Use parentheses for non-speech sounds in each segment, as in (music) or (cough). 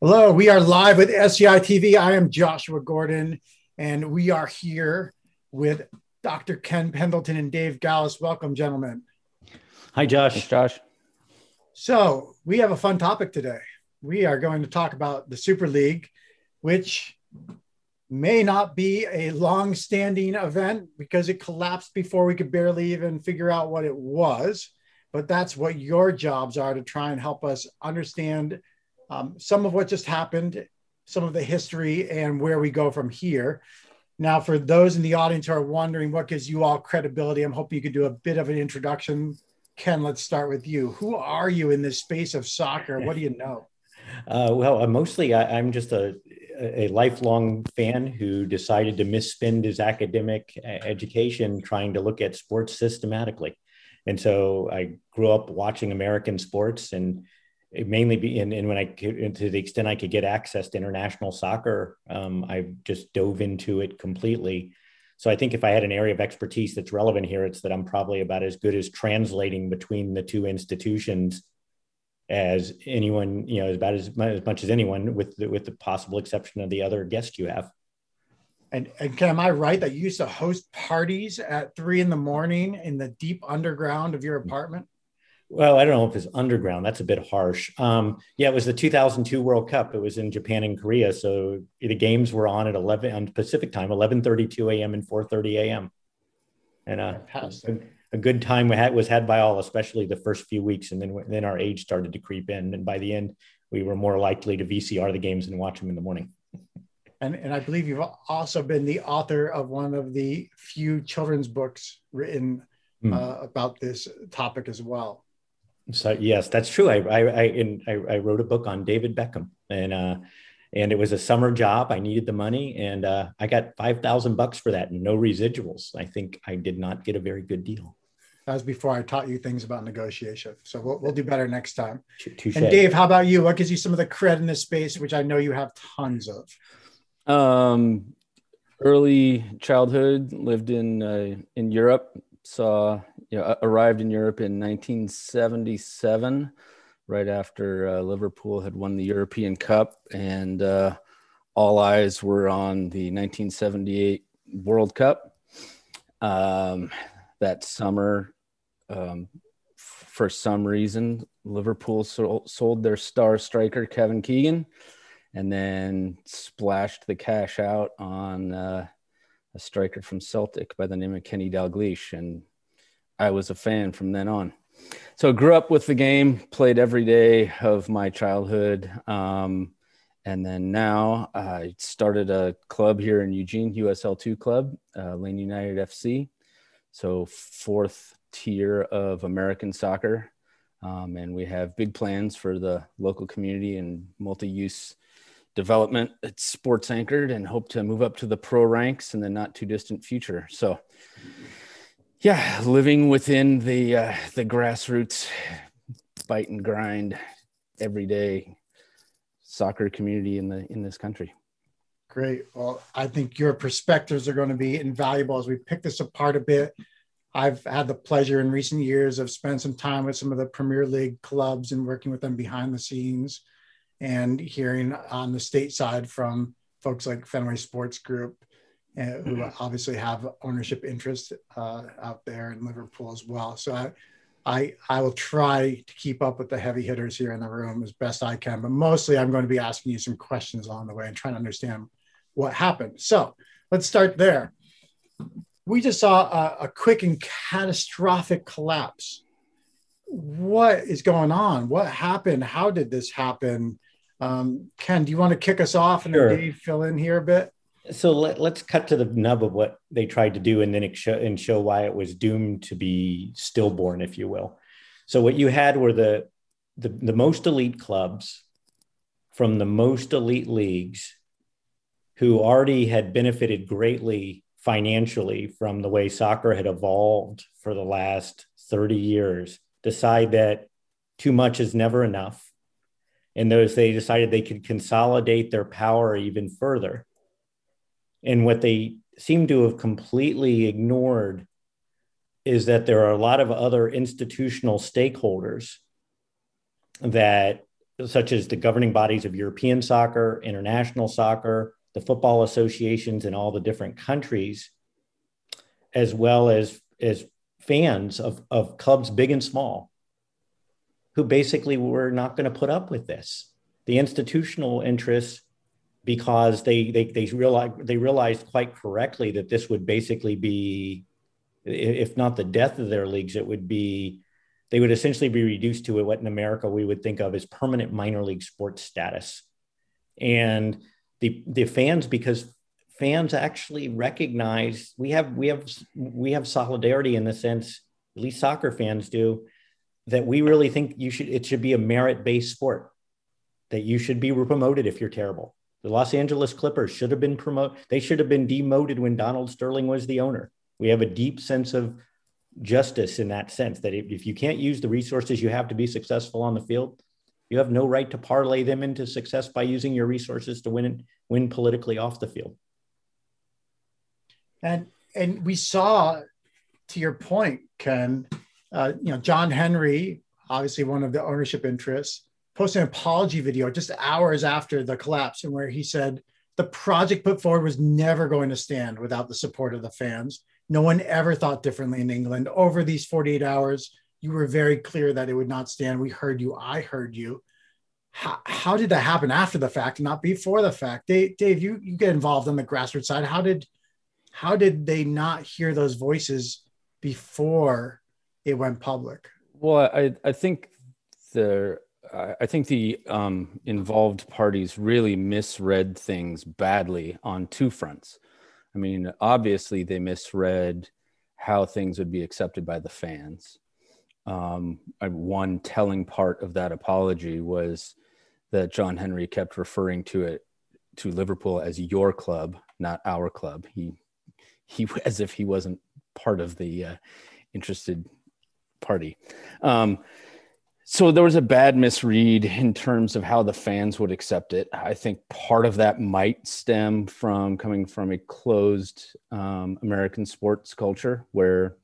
Hello, we are live with SCI TV. I am Joshua Gordon, and we are here with Dr. Ken Pendleton and Dave Gallus. Welcome, gentlemen. Hi, Josh. Thanks, Josh. So, we have a fun topic today. We are going to talk about the Super League, which may not be a long standing event because it collapsed before we could barely even figure out what it was. But that's what your jobs are to try and help us understand um, some of what just happened, some of the history, and where we go from here. Now, for those in the audience who are wondering what gives you all credibility, I'm hoping you could do a bit of an introduction. Ken, let's start with you. Who are you in this space of soccer? What do you know? (laughs) Uh, well, uh, mostly I, am just a, a lifelong fan who decided to misspend his academic education trying to look at sports systematically. And so I grew up watching American sports and mainly be and, and when I could, to the extent I could get access to international soccer, um, I just dove into it completely. So I think if I had an area of expertise that's relevant here, it's that I'm probably about as good as translating between the two institutions as anyone, you know, about as, as much as anyone, with the, with the possible exception of the other guest you have. And, and Ken, am I right that you used to host parties at three in the morning in the deep underground of your apartment? Well, I don't know if it's underground. That's a bit harsh. Um, yeah, it was the 2002 World Cup. It was in Japan and Korea. So the games were on at 11 on Pacific time, 11:32 a.m. and 4:30 a.m. And uh, a, a, good time had, was had by all, especially the first few weeks, and then then our age started to creep in, and by the end, we were more likely to VCR the games and watch them in the morning. (laughs) And, and I believe you've also been the author of one of the few children's books written mm. uh, about this topic as well. So yes, that's true. I I I, in, I, I wrote a book on David Beckham, and uh, and it was a summer job. I needed the money, and uh, I got five thousand bucks for that, and no residuals. I think I did not get a very good deal. That was before I taught you things about negotiation. So we'll, we'll do better next time. Touché. And Dave, how about you? What gives you some of the cred in this space, which I know you have tons of? Um, early childhood, lived in uh, in Europe, saw you know arrived in Europe in 1977, right after uh, Liverpool had won the European Cup, and uh, all eyes were on the 1978 World Cup. Um, that summer, um, for some reason, Liverpool sold, sold their star striker Kevin Keegan, and then splashed the cash out on. Uh, a striker from Celtic by the name of Kenny Dalglish, and I was a fan from then on. So I grew up with the game, played every day of my childhood. Um, and then now I started a club here in Eugene, USL2 Club, uh, Lane United FC. So, fourth tier of American soccer. Um, and we have big plans for the local community and multi use development. It's sports anchored and hope to move up to the pro ranks in the not too distant future. So, yeah, living within the uh, the grassroots, bite and grind, everyday soccer community in the in this country. Great. Well, I think your perspectives are going to be invaluable as we pick this apart a bit. I've had the pleasure in recent years of spending some time with some of the Premier League clubs and working with them behind the scenes and hearing on the state side from folks like Fenway Sports Group who mm-hmm. obviously have ownership interest uh, out there in Liverpool as well. So I, I, I will try to keep up with the heavy hitters here in the room as best I can, but mostly I'm going to be asking you some questions along the way and trying to understand what happened. So let's start there. We just saw a, a quick and catastrophic collapse. What is going on? What happened? How did this happen? Um, Ken, do you want to kick us off and sure. Dave fill in here a bit? So let, us cut to the nub of what they tried to do and then show, and show why it was doomed to be stillborn if you will. So what you had were the, the the most elite clubs from the most elite leagues who already had benefited greatly financially from the way soccer had evolved for the last 30 years decide that too much is never enough. And those they decided they could consolidate their power even further and what they seem to have completely ignored is that there are a lot of other institutional stakeholders that such as the governing bodies of European soccer, international soccer, the football associations in all the different countries, as well as, as fans of, of clubs big and small, who basically were not going to put up with this. The institutional interests, because they they they realized they realized quite correctly that this would basically be, if not the death of their leagues, it would be they would essentially be reduced to what in America we would think of as permanent minor league sports status. And the the fans, because fans actually recognize we have we have we have solidarity in the sense, at least soccer fans do, that we really think you should it should be a merit-based sport, that you should be promoted if you're terrible. The Los Angeles Clippers should have been promoted, they should have been demoted when Donald Sterling was the owner. We have a deep sense of justice in that sense that if, you can't use the resources you have to be successful on the field, you have no right to parlay them into success by using your resources to win win politically off the field. And and we saw, to your point, Ken, uh, you know, John Henry, obviously one of the ownership interests, posted an apology video just hours after the collapse, and where he said the project put forward was never going to stand without the support of the fans. No one ever thought differently in England. Over these 48 hours, you were very clear that it would not stand. We heard you. I heard you. How, how did that happen after the fact, not before the fact? Dave, Dave, you, you get involved on the grassroots side. How did how did they not hear those voices before it went public? Well, I, I think the I think the um, involved parties really misread things badly on two fronts. I mean, obviously, they misread how things would be accepted by the fans. Um, one telling part of that apology was that John Henry kept referring to it to Liverpool as your club, not our club. He he (laughs) as if he wasn't part of the uh, interested party. Um, so there was a bad misread in terms of how the fans would accept it. I think part of that might stem from coming from a closed um, American sports culture where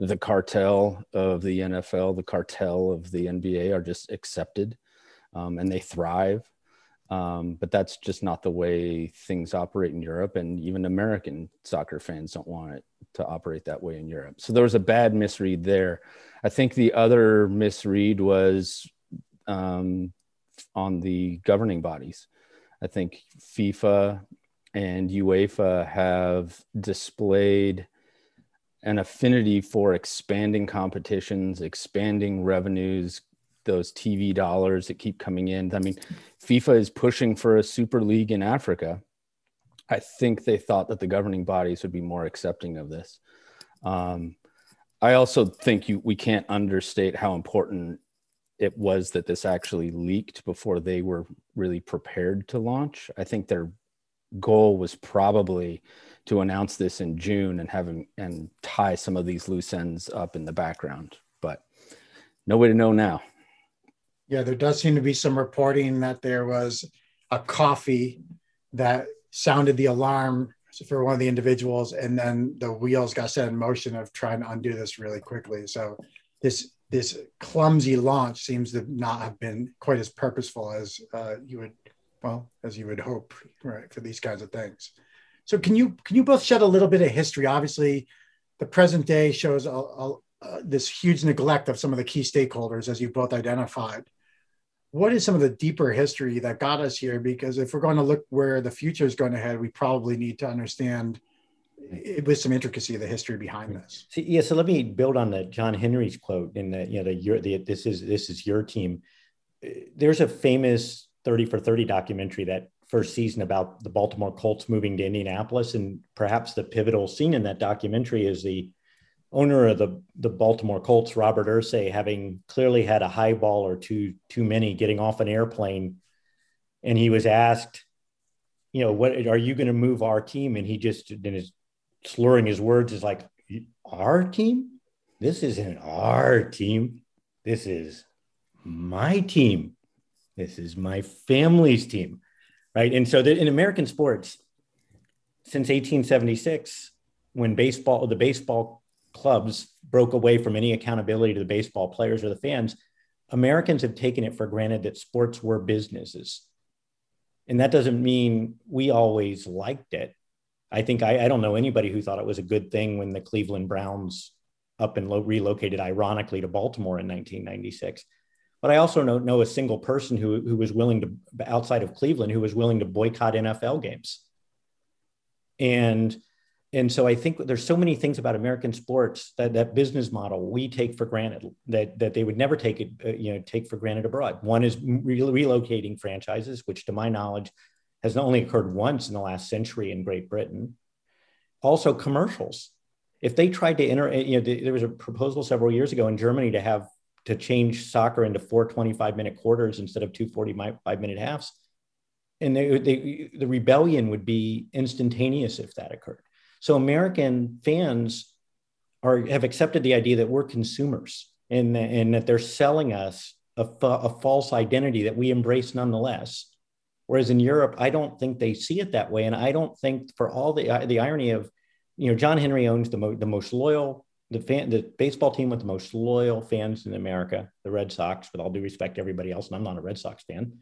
the cartel of the NFL, the cartel of the NBA are just accepted um, and they thrive. Um, but that's just not the way things operate in Europe. And even American soccer fans don't want it to operate that way in Europe. So there was a bad misread there. I think the other misread was um, on the governing bodies. I think FIFA and UEFA have displayed an affinity for expanding competitions, expanding revenues, those TV dollars that keep coming in. I mean, FIFA is pushing for a super league in Africa. I think they thought that the governing bodies would be more accepting of this. Um, I also think you we can't understate how important it was that this actually leaked before they were really prepared to launch. I think their goal was probably to announce this in June and having and tie some of these loose ends up in the background, but no way to know now. Yeah, there does seem to be some reporting that there was a coffee that sounded the alarm for one of the individuals, and then the wheels got set in motion of trying to undo this really quickly. So this this clumsy launch seems to not have been quite as purposeful as uh, you would well as you would hope right for these kinds of things. So can you can you both shed a little bit of history? Obviously, the present day shows a, a, a, this huge neglect of some of the key stakeholders, as you both identified what is some of the deeper history that got us here? Because if we're going to look where the future is going to head, we probably need to understand it with some intricacy the history behind this. So, yeah, so let me build on the John Henry's quote in the you know the, your, the this is this is your team. There's a famous 30 for 30 documentary that first season about the Baltimore Colts moving to Indianapolis, and perhaps the pivotal scene in that documentary is the owner of the, the Baltimore Colts, Robert Irsay, having clearly had a high ball or two too many getting off an airplane. And he was asked, you know, what are you going to move our team? And he just, in his slurring his words, is like, our team? This isn't our team. This is my team. This is my family's team. Right. And so the, in American sports, since 1876, when baseball, the baseball clubs broke away from any accountability to the baseball players or the fans, Americans have taken it for granted that sports were businesses. And that doesn't mean we always liked it. I think I, I don't know anybody who thought it was a good thing when the Cleveland Browns up and lo- relocated, ironically, to Baltimore in 1996. But I also know, know a single person who, who was willing to, outside of Cleveland, who was willing to boycott NFL games. And and so I think there's so many things about American sports that that business model we take for granted that that they would never take it uh, you know take for granted abroad. One is re- relocating franchises, which to my knowledge has only occurred once in the last century in Great Britain. Also commercials. If they tried to enter, you know, there was a proposal several years ago in Germany to have to change soccer into four 25 minute quarters instead of two 45 minute halves. And they, they, the rebellion would be instantaneous if that occurred. So American fans are have accepted the idea that we're consumers and, and that they're selling us a, a false identity that we embrace nonetheless. Whereas in Europe, I don't think they see it that way, and I don't think for all the uh, the irony of, you know, John Henry owns the mo- the most loyal the fan the baseball team with the most loyal fans in America, the Red Sox. With all due respect to everybody else, and I'm not a Red Sox fan,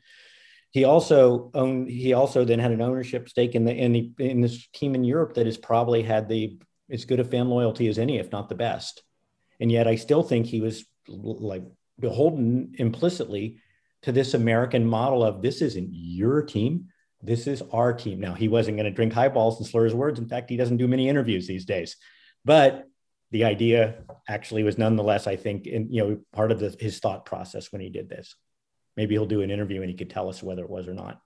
he also owned. He also then had an ownership stake in the in the in this team in Europe that has probably had the as good a fan loyalty as any, if not the best. And yet, I still think he was like beholden implicitly to this American model of this isn't your team, this is our team. Now, he wasn't going to drink highballs and slur his words. In fact, he doesn't do many interviews these days. But the idea actually was nonetheless, I think, in, you know, part of the, his thought process when he did this maybe he'll do an interview and he could tell us whether it was or not.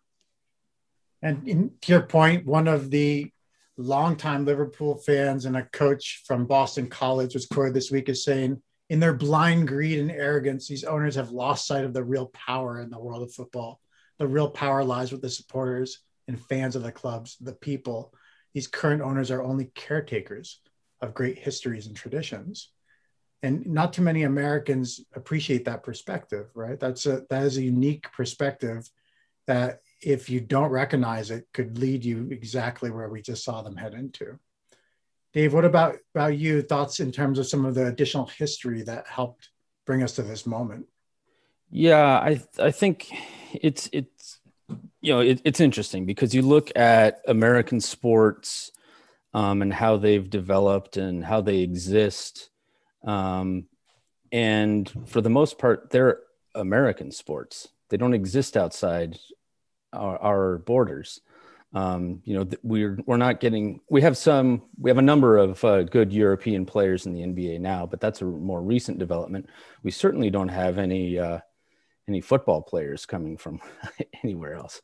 And in, to your point, one of the longtime Liverpool fans and a coach from Boston College was quoted this week as saying, in their blind greed and arrogance, these owners have lost sight of the real power in the world of football. The real power lies with the supporters and fans of the clubs, the people. These current owners are only caretakers of great histories and traditions and not too many Americans appreciate that perspective, right? That's a that is a unique perspective that if you don't recognize it could lead you exactly where we just saw them head into. Dave, what about about you? Thoughts in terms of some of the additional history that helped bring us to this moment? Yeah, I I think it's it's you know it, it's interesting because you look at American sports um, and how they've developed and how they exist um, and for the most part, they're American sports. They don't exist outside our, our borders. Um, you know, we're we're not getting. We have some. We have a number of uh, good European players in the NBA now, but that's a more recent development. We certainly don't have any uh, any football players coming from (laughs) anywhere else.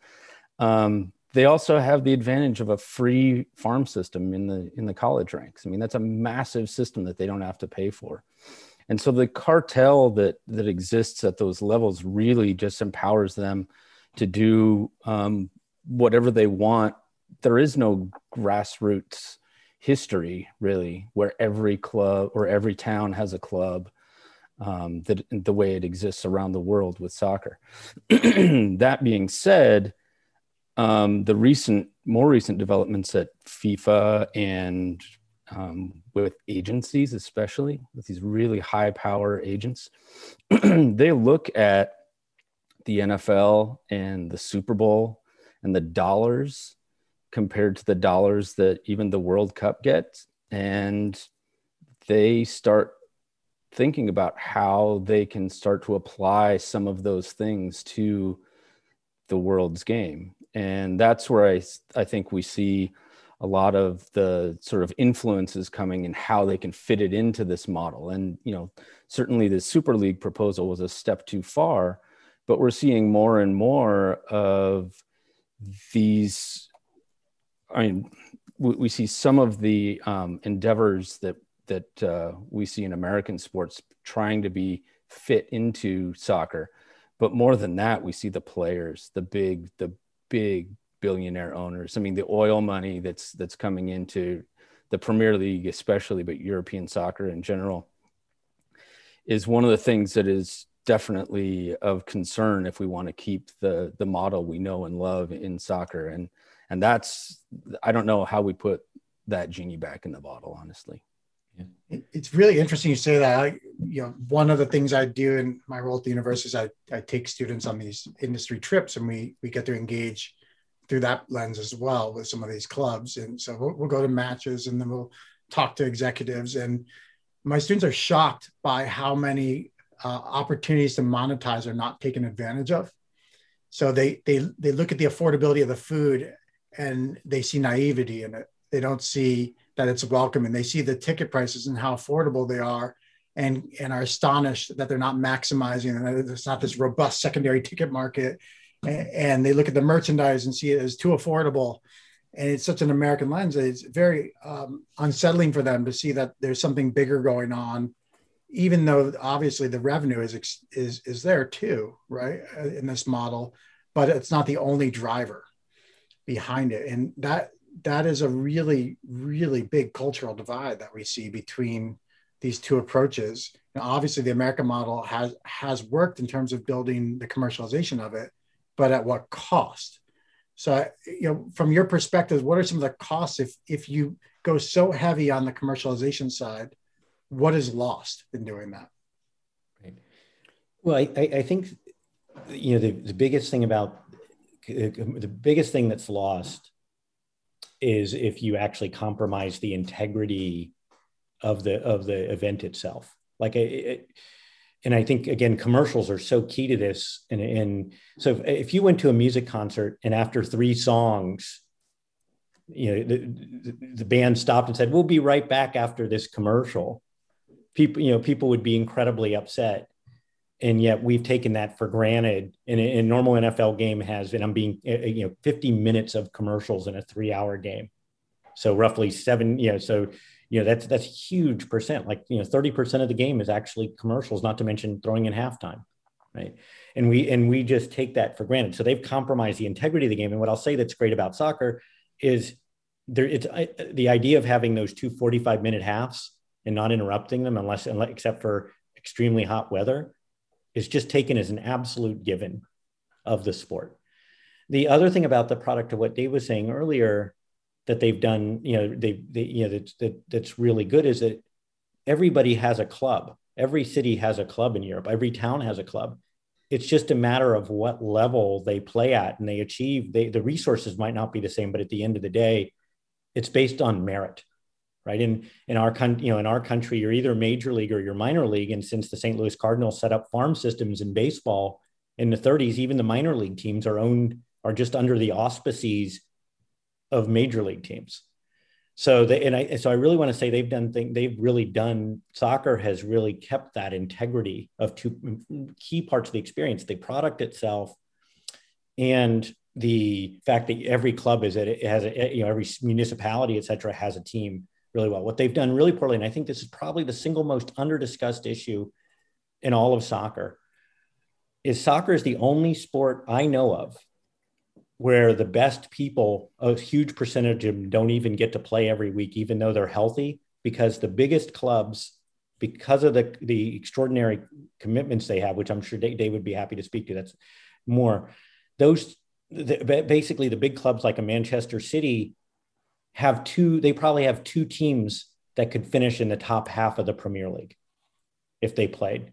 Um, they also have the advantage of a free farm system in the in the college ranks. I mean, that's a massive system that they don't have to pay for. And so the cartel that that exists at those levels really just empowers them to do um, whatever they want. There is no grassroots history really where every club or every town has a club um, that the way it exists around the world with soccer. (clears throat) that being said, um, the recent, more recent developments at FIFA and um, with agencies, especially with these really high power agents, (clears throat) they look at the NFL and the Super Bowl and the dollars compared to the dollars that even the World Cup gets. And they start thinking about how they can start to apply some of those things to the world's game and that's where I I think we see a lot of the sort of influences coming and how they can fit it into this model. And you know, certainly the Super League proposal was a step too far, but we're seeing more and more of these. I mean, we, we see some of the um, endeavors that that uh, we see in American sports trying to be fit into soccer. But more than that, we see the players, the big, the big billionaire owners. I mean, the oil money that's that's coming into the Premier League, especially, but European soccer in general, is one of the things that is definitely of concern if we want to keep the the model we know and love in soccer. And and that's I don't know how we put that genie back in the bottle, honestly. It's really interesting you say that. I, you know, one of the things I do in my role at the university is I, I take students on these industry trips and we we get to engage through that lens as well with some of these clubs. And so we'll, we'll go to matches and then we'll talk to executives. And my students are shocked by how many uh, opportunities to monetize are not taken advantage of. So they they they look at the affordability of the food and they see naivety in it. They don't see that it's welcome and they see the ticket prices and how affordable they are and and are astonished that they're not maximizing and that it's not this robust secondary ticket market. And they look at the merchandise and see it as too affordable. And it's such an american lens that it's very um, unsettling for them to see that there's something bigger going on even though obviously the revenue is is is there too right in this model but it's not the only driver behind it. And that that is a really, really big cultural divide that we see between these two approaches. Now, obviously, the American model has has worked in terms of building the commercialization of it, but at what cost? So, you know, from your perspective, what are some of the costs if if you go so heavy on the commercialization side? What is lost in doing that? Right. Well, I, I think you know the, the biggest thing about the biggest thing that's lost is if you actually compromise the integrity of the of the event itself. Like it, and i think again commercials are so key to this. And, and so if, if you went to a music concert and after three songs you know the, the band stopped and said we'll be right back after this commercial people you know people would be incredibly upset and yet we've taken that for granted. And a, normal NFL game has, and I'm being, eh, eh, you know, 50 minutes of commercials in a three-hour game. So roughly seven, you know, so you know that's that's huge percent. Like you know, 30% of the game is actually commercials, not to mention throwing in halftime, right? And we and we just take that for granted. So they've compromised the integrity of the game. And what I'll say that's great about soccer is there. It's I, the idea of having those two 45 minute halves and not interrupting them unless, unless except for extremely hot weather is just taken as an absolute given of the sport. The other thing about the product of what Dave was saying earlier that they've done, you know, they, they you know, that, that, that's really good is that everybody has a club. Every city has a club in Europe. Every town has a club. It's just a matter of what level they play at and they achieve. They, the resources might not be the same, but at the end of the day, it's based on merit right? In in our country, you know, in our country, you're either major league or you're minor league. And since the St. Louis Cardinals set up farm systems in baseball in the 30s, even the minor league teams are owned are just under the auspices of major league teams. So they and I so I really want to say they've done thing they've really done soccer has really kept that integrity of two key parts of the experience, the product itself and the fact that every club is it has a, you know every municipality et cetera has a team really well. What they've done really poorly, and I think this is probably the single most under discussed issue in all of soccer, is soccer is the only sport I know of where the best people, a huge percentage of them, don't even get to play every week, even though they're healthy, because the biggest clubs, because of the, the extraordinary commitments they have, which I'm sure Dave would be happy to speak to, that's more, those the, basically the big clubs like a Manchester City have two, they probably have two teams that could finish in the top half of the Premier League if they played.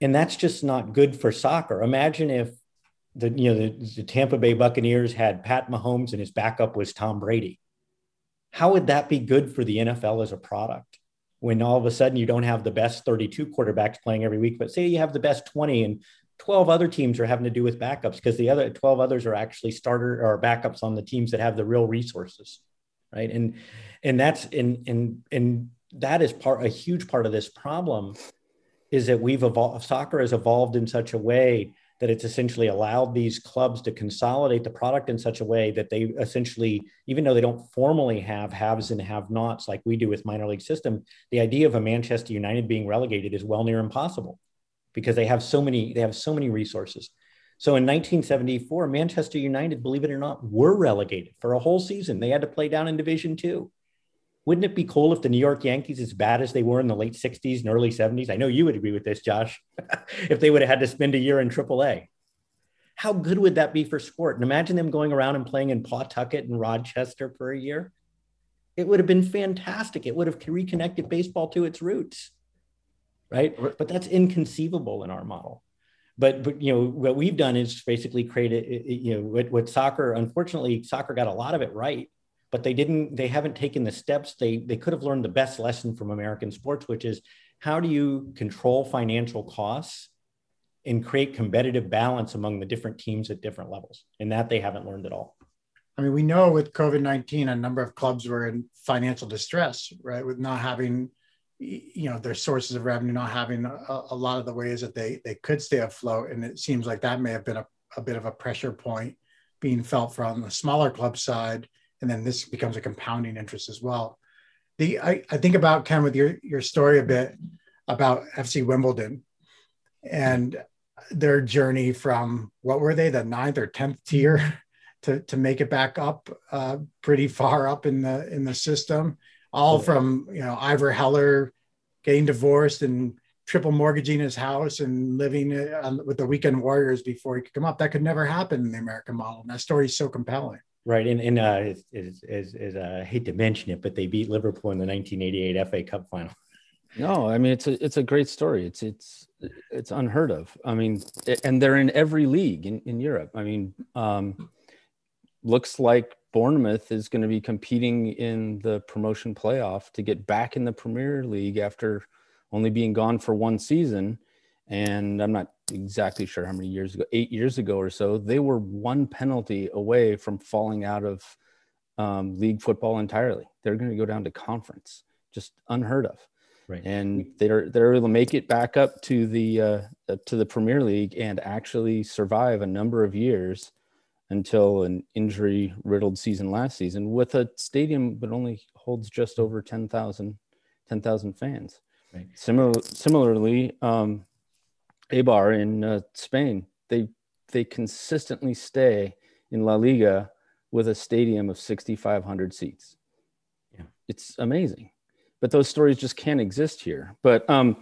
And that's just not good for soccer. Imagine if the you know the, the, Tampa Bay Buccaneers had Pat Mahomes and his backup was Tom Brady. How would that be good for the NFL as a product? When all of a sudden you don't have the best 32 quarterbacks playing every week, but say you have the best 20 and 12 other teams are having to do with backups because the other 12 others are actually starter or backups on the teams that have the real resources right? And and that's and and and that is part a huge part of this problem is that we've evolved soccer has evolved in such a way that it's essentially allowed these clubs to consolidate the product in such a way that they essentially even though they don't formally have haves and have nots like we do with minor league system the idea of a manchester united being relegated is well near impossible because they have so many they have so many resources so in 1974, Manchester United, believe it or not, were relegated for a whole season. They had to play down in Division Two. Wouldn't it be cool if the New York Yankees, as bad as they were in the late 60s and early 70s, I know you would agree with this, Josh, (laughs) if they would have had to spend a year in AAA? How good would that be for sport? And imagine them going around and playing in Pawtucket and Rochester for a year. It would have been fantastic. It would have reconnected baseball to its roots. Right. But that's inconceivable in our model. But, but you know what we've done is basically created you know what, what soccer unfortunately soccer got a lot of it right but they didn't they haven't taken the steps they they could have learned the best lesson from american sports which is how do you control financial costs and create competitive balance among the different teams at different levels? And that they haven't learned at all. I mean we know with covid-19 a number of clubs were in financial distress right with not having you know their sources of revenue not having a, a lot of the ways that they they could stay afloat. And it seems like that may have been a, a bit of a pressure point being felt from the smaller club side. And then this becomes a compounding interest as well. The I, I think about Ken with your your story a bit about FC Wimbledon and their journey from what were they the ninth or tenth tier (laughs) to to make it back up uh, pretty far up in the in the system, all from you know Ivor Heller getting divorced and triple mortgaging his house and living uh, with the weekend warriors before he could come up. That could never happen in the American model. And that story is so compelling. Right, and and uh, is is, is uh, I hate to mention it, but they beat Liverpool in the 1988 FA Cup final. No, I mean it's a it's a great story. It's it's it's unheard of. I mean, and they're in every league in, in Europe. I mean, um, looks like Bournemouth is going to be competing in the promotion playoff to get back in the Premier League after only being gone for one season. And I'm not exactly sure how many years ago, eight years ago or so, they were one penalty away from falling out of um, league football entirely. They're going to go down to conference, just unheard of. Right. And they're they're able to make it back up to the uh, to the Premier League and actually survive a number of years until an injury riddled season last season with a stadium that only holds just over 10,000 10, fans. Right. Similar, similarly, um, Eibar in uh, Spain, they they consistently stay in La Liga with a stadium of 6,500 seats. Yeah. It's amazing, but those stories just can't exist here. But um,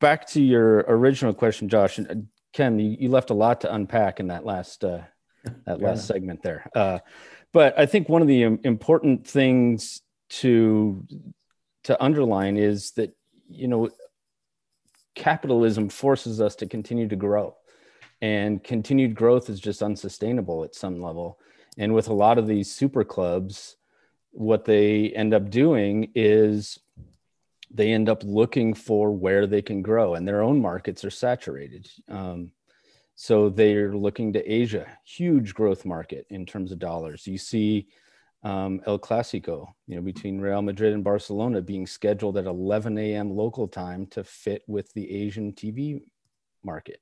back to your original question, Josh and uh, Ken, you, you left a lot to unpack in that last uh, (laughs) that yeah. last segment there. Uh, but I think one of the important things to to underline is that you know capitalism forces us to continue to grow and continued growth is just unsustainable at some level and with a lot of these super clubs what they end up doing is they end up looking for where they can grow and their own markets are saturated um, so they're looking to asia huge growth market in terms of dollars you see um, El Clasico, you know, between Real Madrid and Barcelona being scheduled at 11 a.m. local time to fit with the Asian TV market.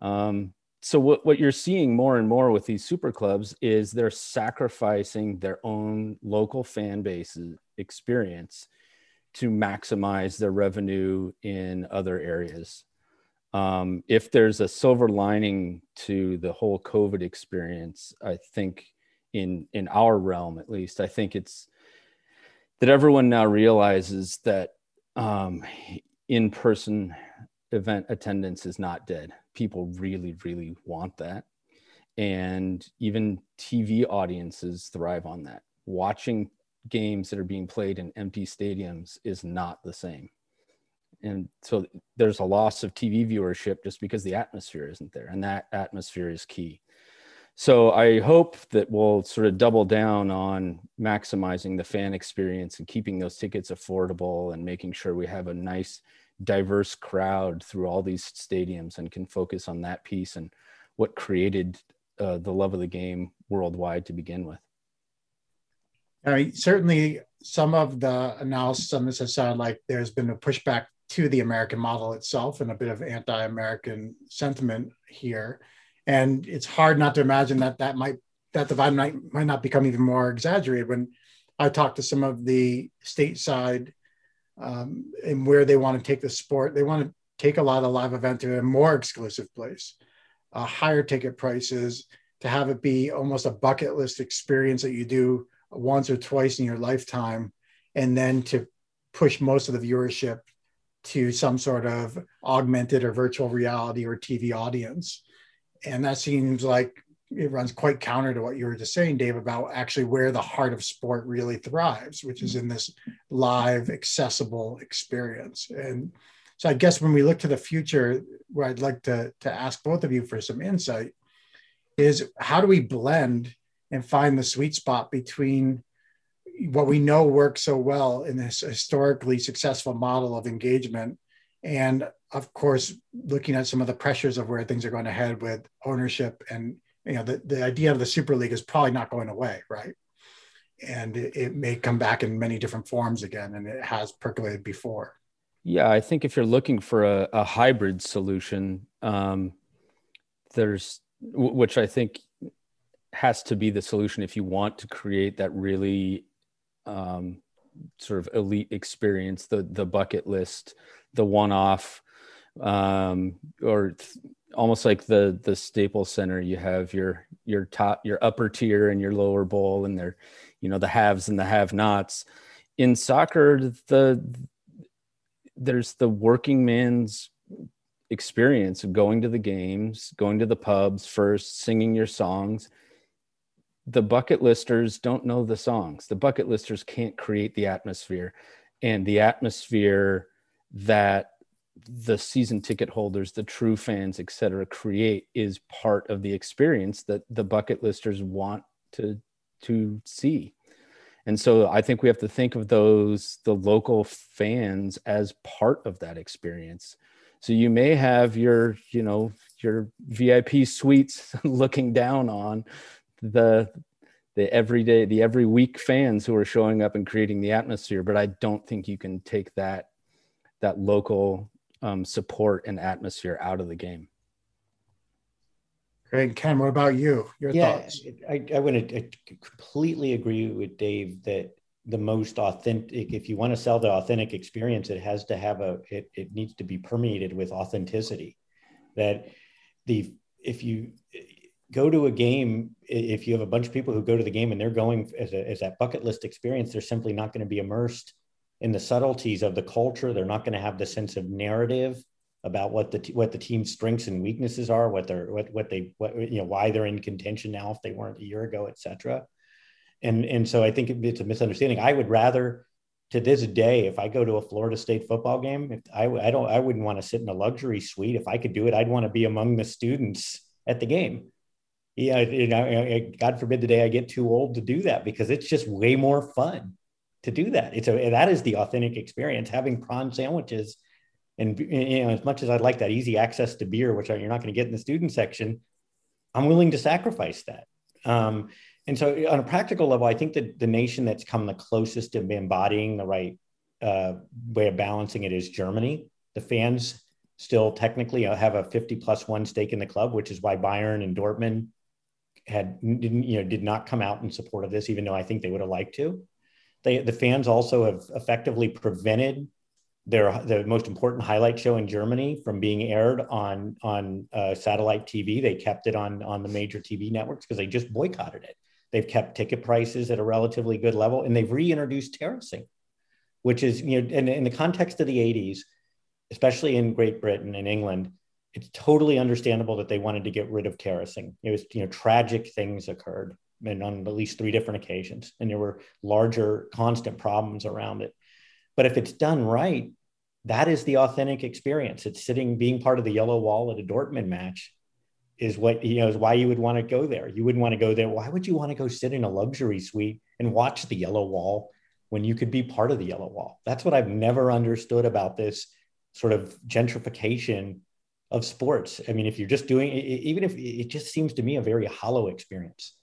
Um, so what, what you're seeing more and more with these super clubs is they're sacrificing their own local fan base experience to maximize their revenue in other areas. Um, if there's a silver lining to the whole COVID experience, I think in in our realm at least i think it's that everyone now realizes that um, in-person event attendance is not dead. People really really want that. And even tv audiences thrive on that. Watching games that are being played in empty stadiums is not the same and so there's a loss of tv viewership just because the atmosphere isn't there and that atmosphere is key so I hope that we'll sort of double down on maximizing the fan experience and keeping those tickets affordable and making sure we have a nice diverse crowd through all these stadiums and can focus on that piece and what created uh, the love of the game worldwide to begin with. I mean, certainly some of the analysis on this has sounded like there's been a pushback to the American model itself and a bit of anti-American sentiment here and it's hard not to imagine that that might that divide might might not become even more exaggerated when I talk to some of the stateside um, and where they want to take the sport. They want to take a lot of live event to a more exclusive place, uh, higher ticket prices, to have it be almost a bucket list experience that you do once or twice in your lifetime, and then to push most of the viewership to some sort of augmented or virtual reality or TV audience and that seems like it runs quite counter to what you were just saying, Dave, about actually where the heart of sport really thrives, which is in this live, accessible experience. And so I guess when we look to the future, where I'd like to, to ask both of you for some insight is how do we blend and find the sweet spot between what we know works so well in this historically successful model of engagement. And of course looking at some of the pressures of where things are going to head with ownership and you know the, the idea of the super league is probably not going away right? And it, it may come back in many different forms again and it has percolated before. Yeah i think if you're looking for a, a hybrid solution um, there's which i think has to be the solution if you want to create that really um, sort of elite experience the the bucket list the one off um, or th- almost like the the Staples Center. You have your your top your upper tier and your lower bowl, and they're you know the haves and the have nots. In soccer, the there's the working man's experience of going to the games, going to the pubs first, singing your songs. The bucket listers don't know the songs. The bucket listers can't create the atmosphere. And the atmosphere that the season ticket holders, the true fans, et cetera, create is part of the experience that the bucket listers want to to see. And so I think we have to think of those the local fans as part of that experience. So you may have your, you know, your VIP suites (laughs) looking down on the the everyday the every week fans who are showing up and creating the atmosphere, but I don't think you can take that that local um, support and atmosphere out of the game. Great, Ken. What about you? Your yeah, thoughts? I, I would completely agree with Dave that the most authentic, if you want to sell the authentic experience, it has to have a, it, it needs to be permeated with authenticity. That the, if you go to a game, if you have a bunch of people who go to the game and they're going as, a, as that bucket list experience, they're simply not going to be immersed in the subtleties of the culture. They're not going to have the sense of narrative about what the t- what the team's strengths and weaknesses are, what they're what what they what you know why they're in contention now if they weren't a year ago, et cetera. And and so I think it's a misunderstanding. I would rather to this day, if I go to a Florida State football game, if I, I don't, I wouldn't want to sit in a luxury suite. If I could do it, I'd want to be among the students at the game. Yeah, you know, God forbid the day I get too old to do that because it's just way more fun to do that. It's a that is the authentic experience. Having prawn sandwiches, and you know, as much as I'd like that easy access to beer, which you're not going to get in the student section, I'm willing to sacrifice that. Um, and so, on a practical level, I think that the nation that's come the closest to embodying the right uh, way of balancing it is Germany. The fans still technically have a 50 plus one stake in the club, which is why Bayern and Dortmund had didn't you know did not come out in support of this, even though I think they would have liked to. They, the fans also have effectively prevented their the most important highlight show in Germany from being aired on on uh, satellite TV. They kept it on on the major TV networks because they just boycotted it. They've kept ticket prices at a relatively good level, and they've reintroduced terracing, which is you know in, in the context of the '80s, especially in Great Britain and England, it's totally understandable that they wanted to get rid of terracing. It was you know tragic things occurred and on at least three different occasions. And there were larger, constant problems around it. But if it's done right, that is the authentic experience. It's sitting, being part of the yellow wall at a Dortmund match is what, you know, is why you would want to go there. You wouldn't want to go there. Why would you want to go sit in a luxury suite and watch the yellow wall when you could be part of the yellow wall? That's what I've never understood about this sort of gentrification of sports. I mean, if you're just doing, even if it just seems to me a very hollow experience.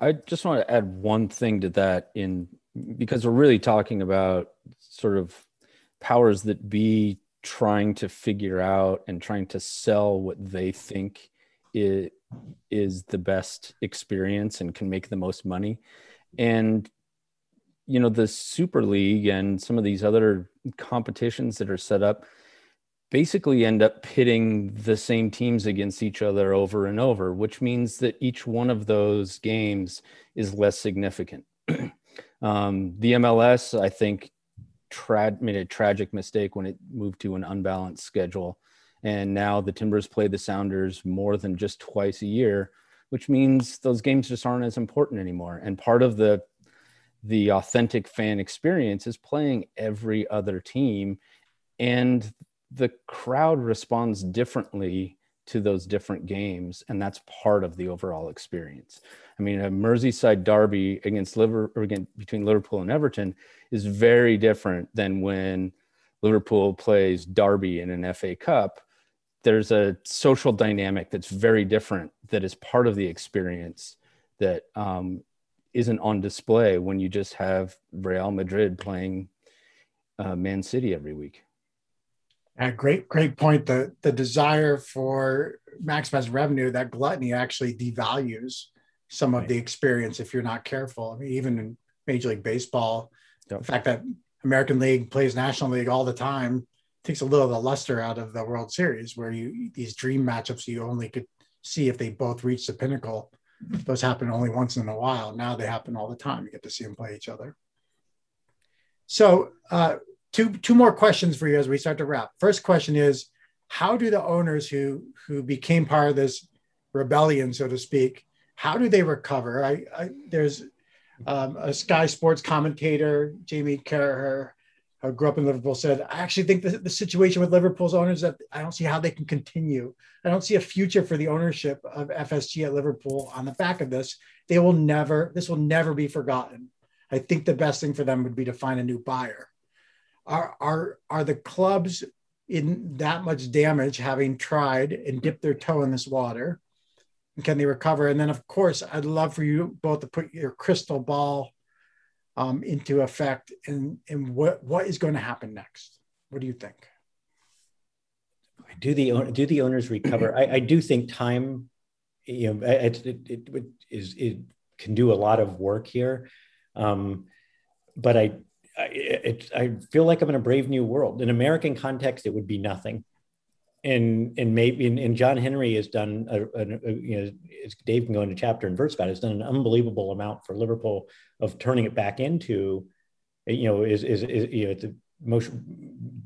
I just want to add one thing to that in because we're really talking about sort of powers that be trying to figure out and trying to sell what they think it is the best experience and can make the most money. And you know, the Super League and some of these other competitions that are set up basically end up pitting the same teams against each other over and over, which means that each one of those games is less significant. (clears throat) um, the MLS, I think, tra- made a tragic mistake when it moved to an unbalanced schedule. And now the Timbers play the Sounders more than just twice a year, which means those games just aren't as important anymore. And part of the the authentic fan experience is playing every other team and the crowd responds differently to those different games and that's part of the overall experience. I mean a merseyside derby against liverpool again between liverpool and everton is very different than when liverpool plays derby in an fa cup. There's a social dynamic that's very different that is part of the experience that um, not on display when you just have real madrid playing uh, man city every week a great, great point. The the desire for maximize revenue, that gluttony actually devalues some of right. the experience if you're not careful. I mean, even in Major League Baseball, yep. the fact that American League plays National League all the time takes a little of the luster out of the World Series, where you these dream matchups you only could see if they both reach the pinnacle. Those happen only once in a while. Now they happen all the time. You get to see them play each other. So, uh, two two more questions for you as we start to wrap. First question is, how do the owners who who became part of this rebellion, so to speak, how do they recover? I, I there's um, a Sky Sports commentator, Jamie Carragher, who grew up in Liverpool, said, I actually think the, the situation with Liverpool's owners that I don't see how they can continue. I don't see a future for the ownership of FSG at Liverpool on the back of this. They will never, this will never be forgotten. I think the best thing for them would be to find a new buyer are are are the clubs in that much damage having tried and dipped their toe in this water? Can they recover? And then of course i'd love for you both to put your crystal ball um, into effect and and what what is going to happen next? What do you think? Do the do the owners recover? I, I do think time you know it, it, it is it can do a lot of work here. Um, but I, it, I feel like I'm in a brave new world. In American context, it would be nothing. And and maybe and, and John Henry has done a, a, a, you know Dave can go into chapter and verse about it, has done an unbelievable amount for Liverpool of turning it back into you know is is, is you know the most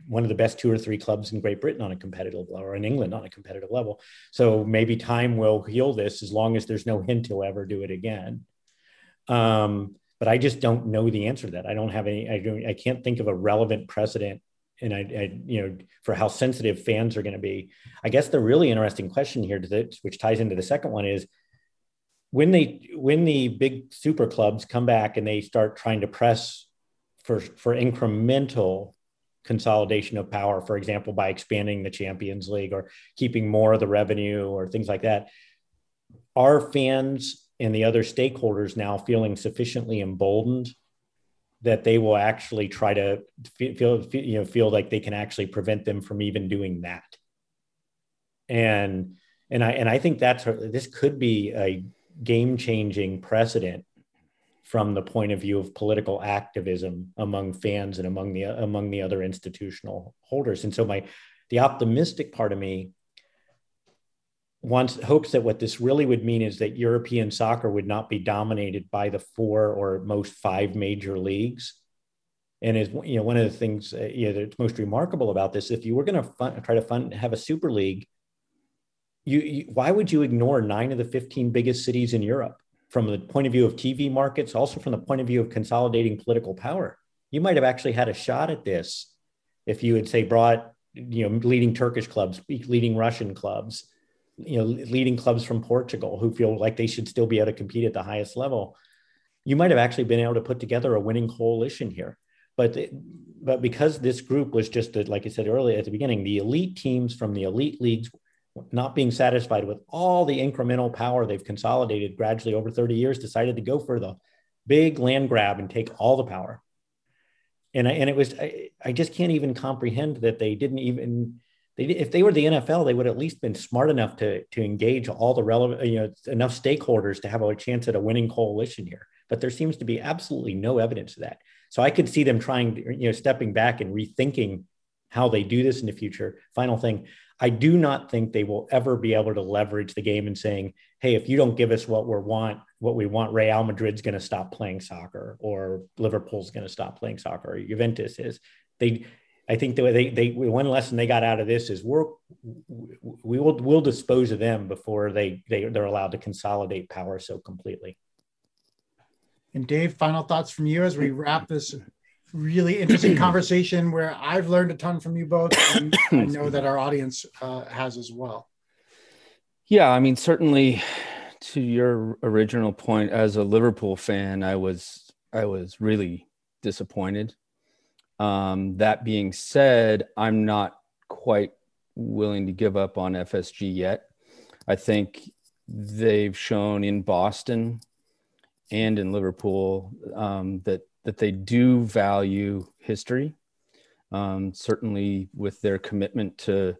one of the best two or three clubs in Great Britain on a competitive level or in England on a competitive level. So maybe time will heal this as long as there's no hint he'll ever do it again. Um, but I just don't know the answer to that. I don't have any. I don't. I can't think of a relevant precedent, and I, I you know, for how sensitive fans are going to be. I guess the really interesting question here, this, which ties into the second one, is when they when the big super clubs come back and they start trying to press for for incremental consolidation of power, for example, by expanding the Champions League or keeping more of the revenue or things like that. Are fans and the other stakeholders now feeling sufficiently emboldened that they will actually try to feel, feel you know feel like they can actually prevent them from even doing that. And and i and i think that's this could be a game changing precedent from the point of view of political activism among fans and among the among the other institutional holders. And so my the optimistic part of me wants hopes that what this really would mean is that European soccer would not be dominated by the four or most five major leagues. And is you know one of the things uh, you know that's most remarkable about this, if you were going to try to fund have a super league, you, you why would you ignore nine of the fifteen biggest cities in Europe from the point of view of TV markets, also from the point of view of consolidating political power? You might have actually had a shot at this if you had say brought you know leading Turkish clubs, leading Russian clubs, you know leading clubs from Portugal who feel like they should still be able to compete at the highest level, you might have actually been able to put together a winning coalition here. But but because this group was just a, like I said earlier at the beginning, the elite teams from the elite leagues not being satisfied with all the incremental power they've consolidated gradually over 30 years, decided to go for the big land grab and take all the power. And I, and it was I, I just can't even comprehend that they didn't even they, if they were the NFL, they would at least been smart enough to to engage all the relevant, you know, enough stakeholders to have a chance at a winning coalition here. But there seems to be absolutely no evidence of that. So I could see them trying, you know, stepping back and rethinking how they do this in the future. Final thing, I do not think they will ever be able to leverage the game and saying, "Hey, if you don't give us what we want, what we want, Real Madrid's going to stop playing soccer, or Liverpool's going to stop playing soccer, or Juventus is." They I think the way they, they one lesson they got out of this is we're we will we'll dispose of them before they, they they're allowed to consolidate power so completely. And Dave, final thoughts from you as we wrap this really interesting (clears throat) conversation where I've learned a ton from you both. And I know that our audience uh, has as well. Yeah, I mean, certainly to your original point, as a Liverpool fan, I was I was really disappointed um, that being said, I'm not quite willing to give up on FSG yet. I think they've shown in Boston and in Liverpool um, that that they do value history. Um, certainly, with their commitment to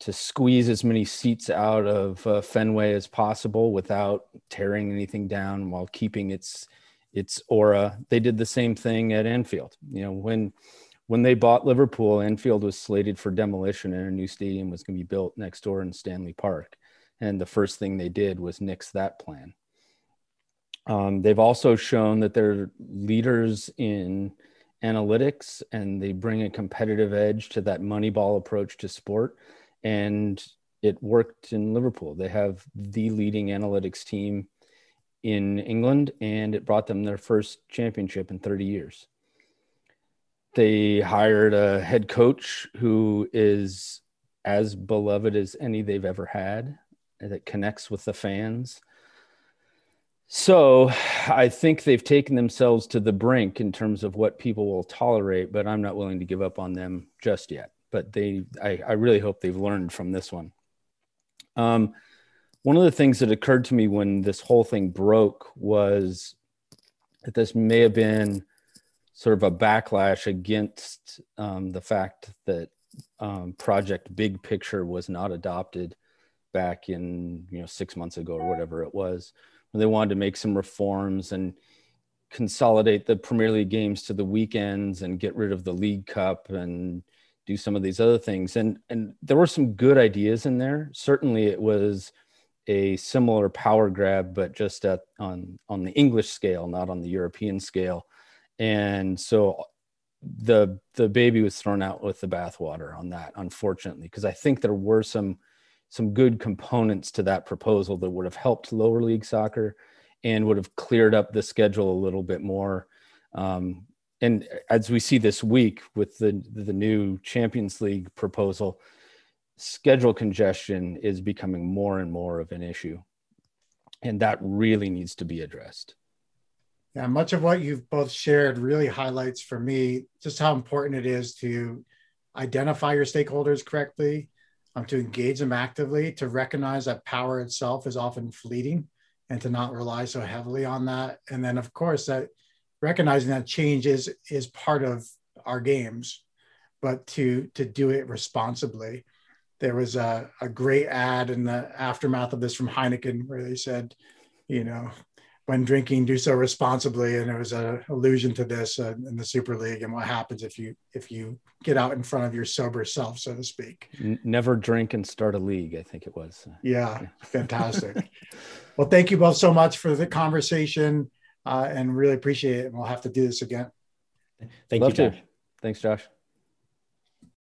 to squeeze as many seats out of uh, Fenway as possible without tearing anything down, while keeping its its aura. They did the same thing at Anfield. You know, when when they bought Liverpool, Anfield was slated for demolition and a new stadium was going to be built next door in Stanley Park. And the first thing they did was nix that plan. Um, they've also shown that they're leaders in analytics and they bring a competitive edge to that moneyball approach to sport. And it worked in Liverpool. They have the leading analytics team in England, and it brought them their first championship in 30 years. They hired a head coach who is as beloved as any they've ever had, that connects with the fans. So I think they've taken themselves to the brink in terms of what people will tolerate, but I'm not willing to give up on them just yet. But they, I, I really hope they've learned from this one. Um, one of the things that occurred to me when this whole thing broke was that this may have been sort of a backlash against um, the fact that um, Project Big Picture was not adopted back in you know six months ago or whatever it was, when they wanted to make some reforms and consolidate the Premier League games to the weekends and get rid of the League Cup and do some of these other things. And and there were some good ideas in there. Certainly, it was a similar power grab, but just at on on the English scale, not on the European scale. And so the the baby was thrown out with the bathwater on that, unfortunately, because I think there were some some good components to that proposal that would have helped lower league soccer and would have cleared up the schedule a little bit more. Um, and as we see this week with the the new Champions League proposal, schedule congestion is becoming more and more of an issue. And that really needs to be addressed. Yeah, much of what you've both shared really highlights for me just how important it is to identify your stakeholders correctly, um, to engage them actively, to recognize that power itself is often fleeting and to not rely so heavily on that. And then, of course, that recognizing that change is, is part of our games, but to, to do it responsibly there was a, a great ad in the aftermath of this from Heineken where they said, you know, when drinking, do so responsibly, and it was an allusion to this uh, in the Super League and what happens if you if you get out in front of your sober self, so to speak. Never drink and start a league. I think it was. Yeah, (laughs) fantastic. well, thank you both so much for the conversation, uh, and really appreciate it. And we'll have to do this again. Thank Love you, Josh. To. Thanks, Josh.